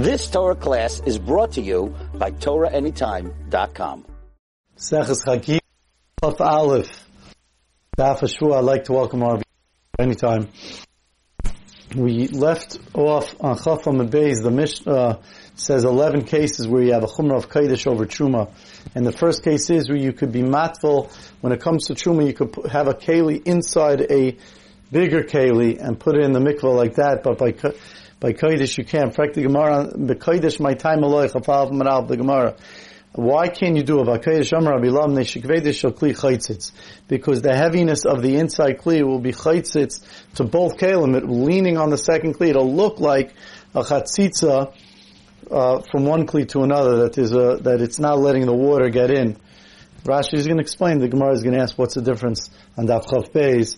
This Torah class is brought to you by TorahAnytime.com. Seches Chakim, Chaf Aleph, Daf Ashua. I'd like to welcome our anytime. We left off on Chaf Beis. The Mishnah uh, says 11 cases where you have a chumrah of Kaidish over Truma. And the first case is where you could be matful. When it comes to Truma, you could have a keli inside a bigger keli and put it in the mikvah like that, but by by Kodesh you can't. In the Gemara, the Kodesh, my time aloi, chafal from the Gemara. Why can't you do it? Because the heaviness of the inside kli will be chaytzitz to both kalim, leaning on the second kli. It'll look like a chatzitza uh, from one kli to another. That is a, that it's not letting the water get in. Rashi is going to explain. The Gemara is going to ask what's the difference on Daf Chav.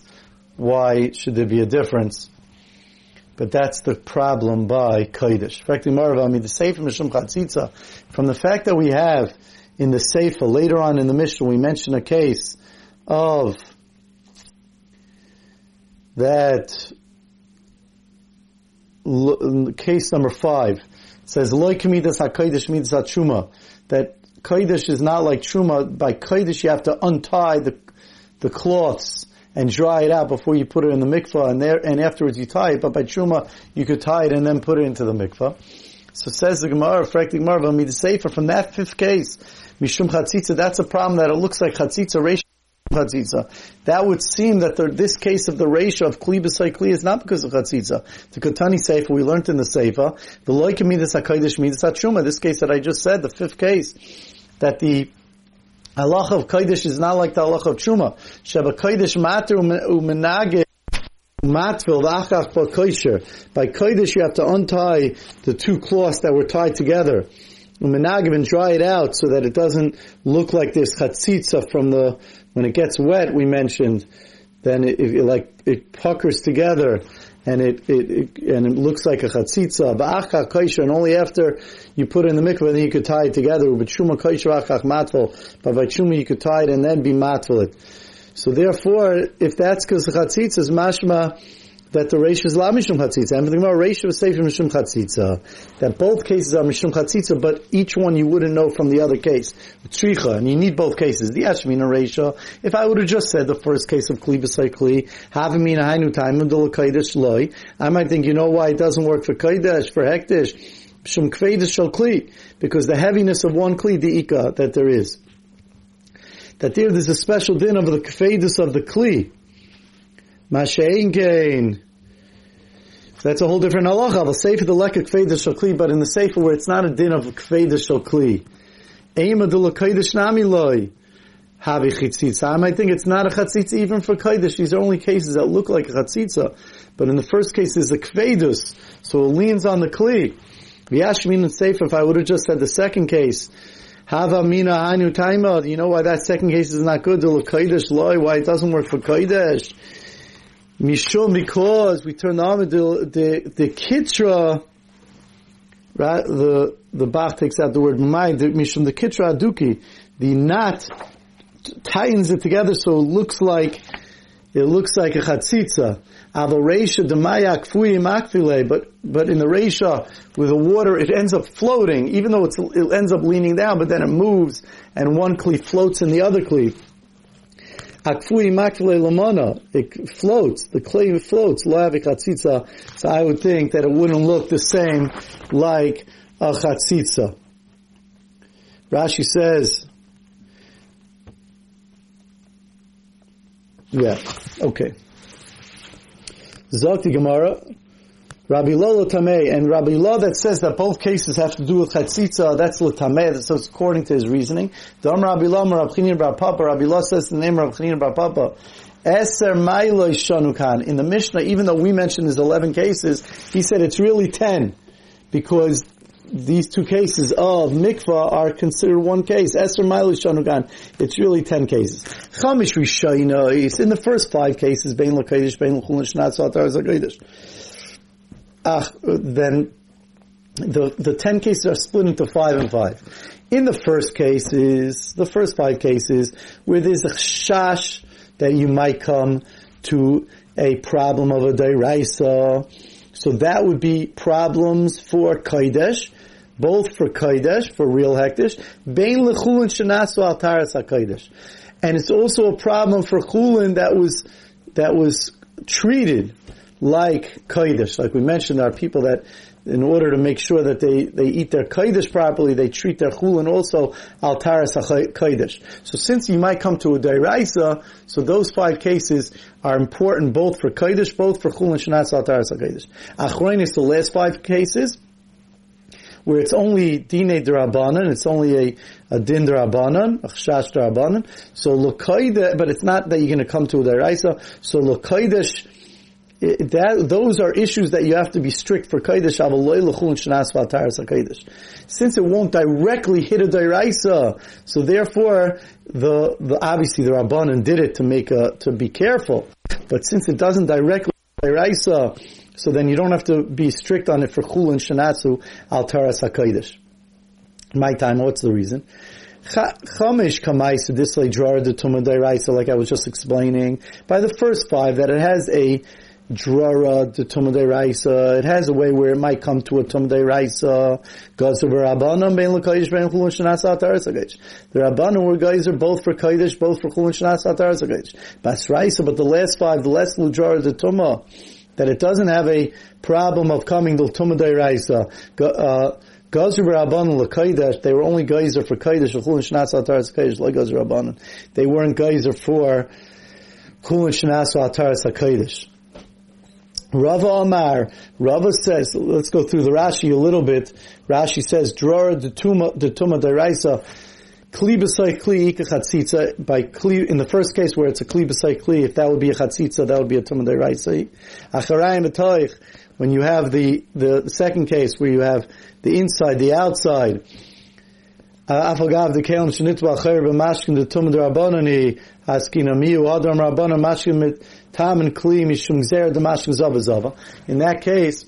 Why should there be a difference? But that's the problem by Kodesh. In fact, the Sefer Mishum Chatzitza, from the fact that we have in the Sefer, later on in the Mishnah, we mention a case of that case number five says loy kamidas hakodesh midas truma that kodesh is not like truma. By kodesh you have to untie the the cloths and dry it out before you put it in the mikvah, and there and afterwards you tie it. But by truma, you could tie it and then put it into the mikvah. So says the Gemara, Frekti Gemara, the Sefer, from that fifth case, Mishum Chatzitza, that's a problem that it looks like Chatzitza ratio Chatzitza. That would seem that the, this case of the ratio of Kli B'Sai Kli is not because of Chatzitza. The Kotani Sefer, we learned in the Sefer, the Loika Midas HaKadosh Midas this case that I just said, the fifth case, that the Allah of Kodesh is not like the Allah of Truma. Sheba Kodesh matter umenage matvil v'achach kosher. By Kodesh you have to untie the two cloths that were tied together. Umenagim and dry it out so that it doesn't look like this chatzitza from the, when it gets wet we mentioned, then it, it like, it puckers together and it, it, it, and it looks like a chatzitza, ba'acha kaisha, and only after you put in the mikveh, then you could tie it together, but shuma kaisha achach matvel, but you could tie it and then be matvel it. So therefore, if that's because the chatzitza is mashma, that the ratio is la mishum chatzitza. And the Gemara ratio is safe mishum chatzitza. That both cases are mishum chatzitza, but each one you wouldn't know from the other case. Tricha, and you need both cases. The ashmina ratio. If I would have just said the first case of kli b'say kli, havamina hainu time until kaidish loy, I might think, you know why it doesn't work for kaidish, for hektish, shum kvedis shal kli, because the heaviness of one kli, the ika, that there is. That there, there's a special din of the kvedis of the kli. Mashein gain. That's a whole different halacha. The sefer the lekek kfeidah shokli, but in the sefer where it's not a din of kfeidah shokli, ema de lekeidah nami loy havi chitzitza. I might think it's not a chatzitza even for kaidish. These are only cases that look like a but in the first case is a kveidus, so it leans on the kli. V'yashmin and sefer. If I would have just said the second case. Hava mina hanu taima. You know why that second case is not good? The lekeidish loy. Why it doesn't work for kaidish? Mishum because we turn on the the the kitra, right? The the Bach takes out the word mind. Mishum the kitra aduki, the knot tightens it together so it looks like it looks like a chatzitza. Ava demayak fui but but in the reisha with the water it ends up floating, even though it ends up leaning down, but then it moves and one cleat floats in the other cleat. Akfui makle lamana. It floats. The clay floats. So I would think that it wouldn't look the same like a chatzitza. Rashi says, yeah, okay. Zokti Gemara, Rabbi Lo Tameh, and Rabbi Lo that says that both cases have to do with Chatzitza, that's Tameh, so according to his reasoning. Dom Rabbi Lo, Rabbi Chinir Bar Papa, Rabbi Lo says the name of Rabbi Chinir Bar Papa, Eser Mailo Shanukan. In the Mishnah, even though we mentioned his 11 cases, he said it's really 10, because these two cases of mikvah are considered one case. Eser Mailo Shanukan. It's really 10 cases. Chamish Rishayna, in the first five cases, Bein Lakadish, Bein Lachulun Shnat Satar Uh, then the, the ten cases are split into five and five. In the first cases, the first five cases, where there's a shash that you might come to a problem of a dairaisa, So that would be problems for Kodesh, both for Kodesh, for real Hektish, Bein Lechulin Shanasu Al Taras. And it's also a problem for Chulin that was, that was treated like Kodesh. Like we mentioned, there are people that in order to make sure that they, they eat their kaidish properly, they treat their chulin also al taras kaidish. So since you might come to a dairaisa, so those five cases are important both for kaidish, both for chulin shenatz al taras kaidish. Achroin is the last five cases where it's only dine derabanan, it's only a, a din derabanan, a chash derabanan. So lokaidish, but it's not that you're going to come to a dairaisa. So lokaidish that, those are issues that you have to be strict for Kaidish, Since it won't directly hit a Dairaisa, so therefore, the, the, obviously the Rabbanan did it to make a, to be careful. But since it doesn't directly Dairaisa, so then you don't have to be strict on it for Chul and Shanatsu, Al Taras HaKadosh. My time, what's the reason? Chamish kamais like drar the tumah like I was just explaining. By the first five, that it has a drara the tumade raisa. It has a way where it might come to a tumade raisa. Gazer rabbanon bein l'kodesh bein chulun shenas ataras The rabbanon were guys are both for kodesh, both for chulun shenas ataras hagayish. Bas raisa, but the last five, the last l'drara the tumah, that it doesn't have a problem of coming to tumade raisa. Uh, Gazer Rabbanon l'kodesh, they were only geyser for kodesh, chulun shenas ataras hagayish, like Gazer Rabbanon. They weren't geyser for chulun shenas ataras hakadosh. Rava Amar, Rava says, let's go through the Rashi a little bit. Rashi says, Drora de Tuma, de Tuma Deraisa, Kli b'sai kli ika chatzitza, by kli, in the first case where it's a kli b'sai kli, if that would be a chatzitza, that would be a Tuma Deraisa. Acharayim etoich, when you have the, the second case where you have the inside, the outside, Afagav the kelim shenitva acher b'mashkin the tumah derabbanani and. In that case,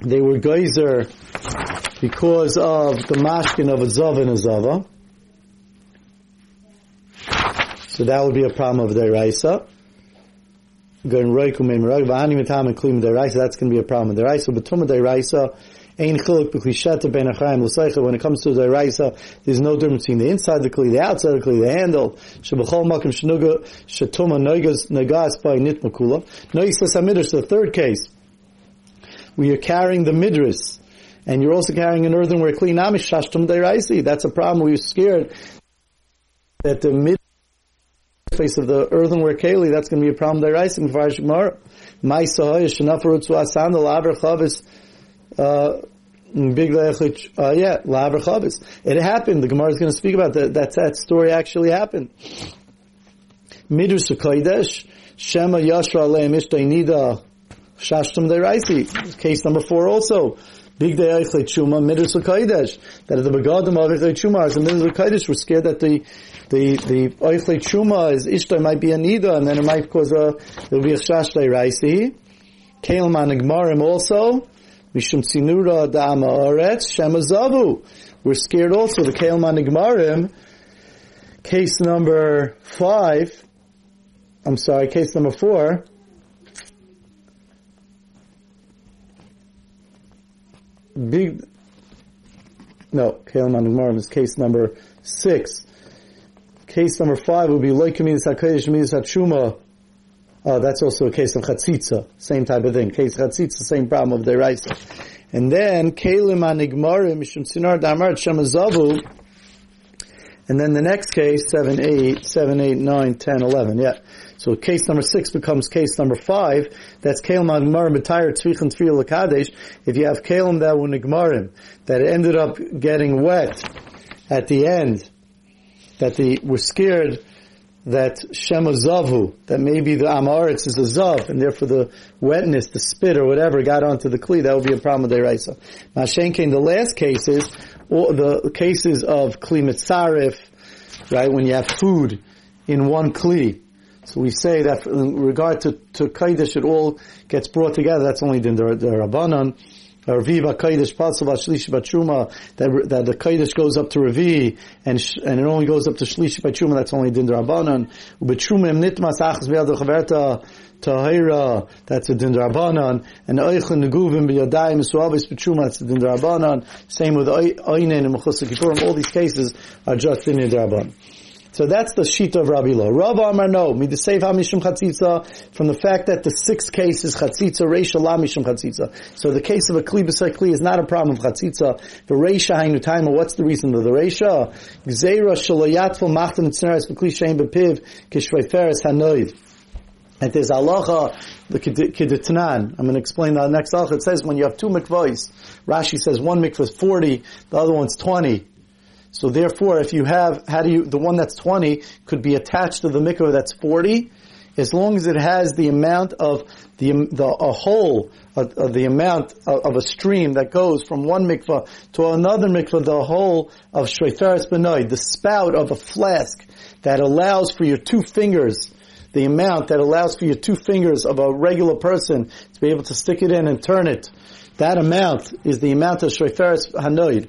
they were geyser because of the mashkin of a zava and a zava. So that would be a problem of deraisa. Going roikum memirag v'ani mitam and kli deraisa. That's going to be a problem of deraisa. But tumah deraisa Chiluk ben achayim. When it comes to the raisa, there's no difference between the inside the kli, the outside the kli, the handle. Shebachol makim shnuga shatuma noigas nagas by nit makula. Noisas the third case, where you're carrying the midras, and you're also carrying an earthenware kli shashtum. That's a problem. We're scared that the mid face of the earthenware keli, that's going to be a problem deiraisi. Ma'isa hoyish shenafarut zu asan chavis uh, big uh, yeah, laver chavis. It happened. The Gemara is going to speak about that. That that story actually happened. Midrash Kodesh Shema Yashra Aleim Ishtainida Shashtam Deiraisi. Case number four also. Big day Eichle Chuma Midrash Kodesh. That the Begadim of Eichle Chuma the Midrash Kodesh were scared that the the the Eichle Chuma is Ishtai might be a Nida and then it might cause a there will be a Shash Deiraisi. Kalim Anigmarim also. Mishum Tzinura Da'ama Oretz Shemazavu. We're scared also. The Kailman Nigmarim, case number five, I'm sorry, case number four, big, no, Kailman Nigmarim is case number six. Case number five would be Loikamin Sakayish Miz Hatshuma Oh, that's also a case of chatzitza, same type of thing. Case chatzitza, same problem of rice. And then kelim anigmarim mishum sinar damar shemazavu. And then the next case, 7, 8, 7, 8, 9, 10, 11, yeah. So case number 6 becomes case number 5. That's kelim anigmarim b'tayr tzvichin tzviyah l'kadesh. If you have kelim that were nigmarim, that ended up getting wet at the end, that they were scared that Shema Zavu, that maybe the Amaretz is a Zav, and therefore the wetness, the spit or whatever got onto the Kli, that would be a problem with Deraisa. Now came the last cases, or the cases of Kli Mitzarif, right, when you have food in one Kli. So we say that in regard to, to Kaidish, it all gets brought together, that's only the, the Rabbanon, Ravi b'Kodesh Patzel b'Shlishi b'Truma, that, that the Kodesh goes up to Ravi, and, and it only goes up to Shlishi b'Truma, that's only Din im nitmas b'yad chaverta, Tahira, that's a Din Rabbanan, and Eichlin Neguvim b'Yadayim Suavis b'Truma, that's a Din Rabbanan. Same with Einin and Kippurim, all these cases are just Din Rabbanan. So that's the sheet of Rabbi Lo. Rav Amar no, save hamishum chatzitza, from the fact that the sixth case is chatzitza, reisha la mishum chatzitza. So the case of a kli b'say kli is not a problem of chatzitza. The reisha hainu taima, what's the reason of the reisha? Gzeira shalayatful machtam tzneres b'kli shein b'piv, kishvayferes hanoid. And there's halacha, the kiditanan. I'm going to explain the next halacha. It says when you have two mikvahs, Rashi says one mikvah is 40, the other one's 20. So therefore, if you have, how do you, the one that's 20 could be attached to the mikvah that's 40, as long as it has the amount of the, the a of, of the amount of, of, a stream that goes from one mikvah to another mikvah, the whole of shreiteres benoid, the spout of a flask that allows for your two fingers, the amount that allows for your two fingers of a regular person to be able to stick it in and turn it. That amount is the amount of shreiteres hanoid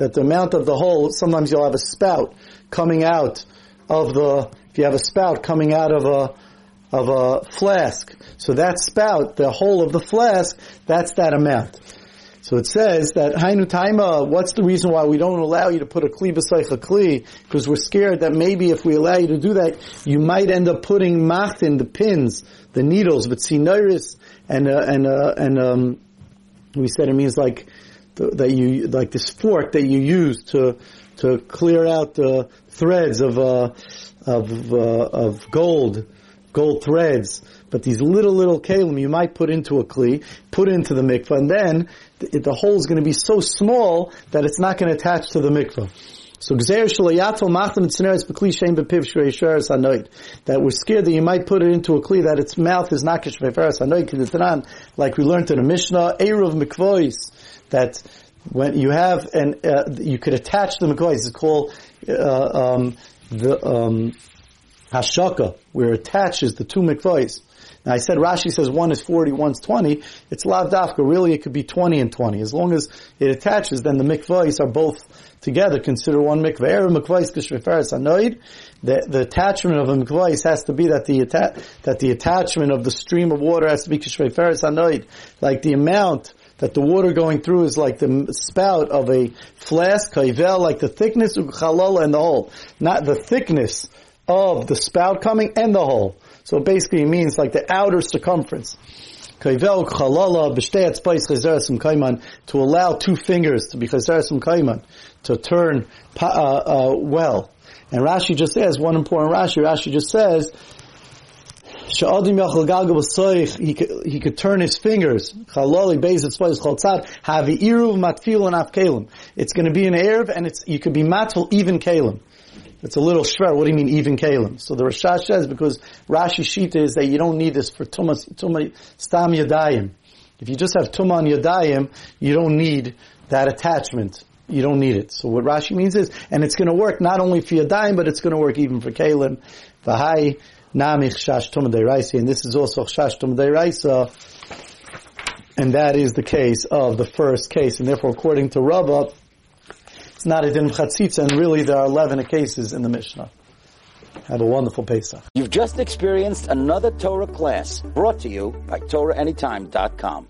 that the amount of the hole, sometimes you'll have a spout coming out of the, if you have a spout coming out of a, of a flask. So that spout, the hole of the flask, that's that amount. So it says that Hainu Taima, what's the reason why we don't allow you to put a Kli beside a Kli? Because we're scared that maybe if we allow you to do that, you might end up putting Machtin, the pins, the needles, but Sinoris, and, uh, and, uh, and, um, we said it means like, that you like this fork that you use to to clear out the threads of uh, of uh, of gold gold threads. But these little little kalim you might put into a kli, put into the mikvah, and then the, the hole is going to be so small that it's not going to attach to the mikvah. So. That we're scared that you might put it into a kli that its mouth is not kishveferes hanoid like we learned in a Mishnah, eruv mikvois that when you have and uh, you could attach the mikvah. It's called uh, um, the um, hashaka, where attaches the two mikvahs. Now I said Rashi says one is 40, one's 20. It's lav dafka. Really, it could be 20 and 20. As long as it attaches, then the mikvahs are both together. Consider one mikvah. Erev mikvahs kishreferes anoid. The, the attachment of a mikvahs has to be that the atta- that the attachment of the stream of water has to be kishreferes anoid. Like the amount that the water going through is like the spout of a flask, kaivel, like the thickness of chalala and the hole. Not the thickness of the spout coming and the hole. So basically it means like the outer circumference. Kaivel chalala b'shtei spice chazeres kaiman to allow two fingers to be chazeres kaiman to turn uh, uh, well. And Rashi just says one important Rashi. Rashi just says he could, he could turn his fingers. It's going to be an Erev and it's, you could be matful even kalim. It's a little shver. What do you mean even kalim? So the Rashash says because Rashi Shita is that you don't need this for tumas, tumah, stam yadayim. If you just have tumah on yadayim, you don't need that attachment. You don't need it. So what Rashi means is, and it's going to work not only for yadayim, but it's going to work even for kalim. V'hai Namich Shash Raisa, and this is also Shash Raisa, and that is the case of the first case, and therefore according to Rabbah, it's not a din of chatzitza, and really there are 11 cases in the Mishnah. Have a wonderful Pesach. You've just experienced another Torah class brought to you by TorahAnytime.com.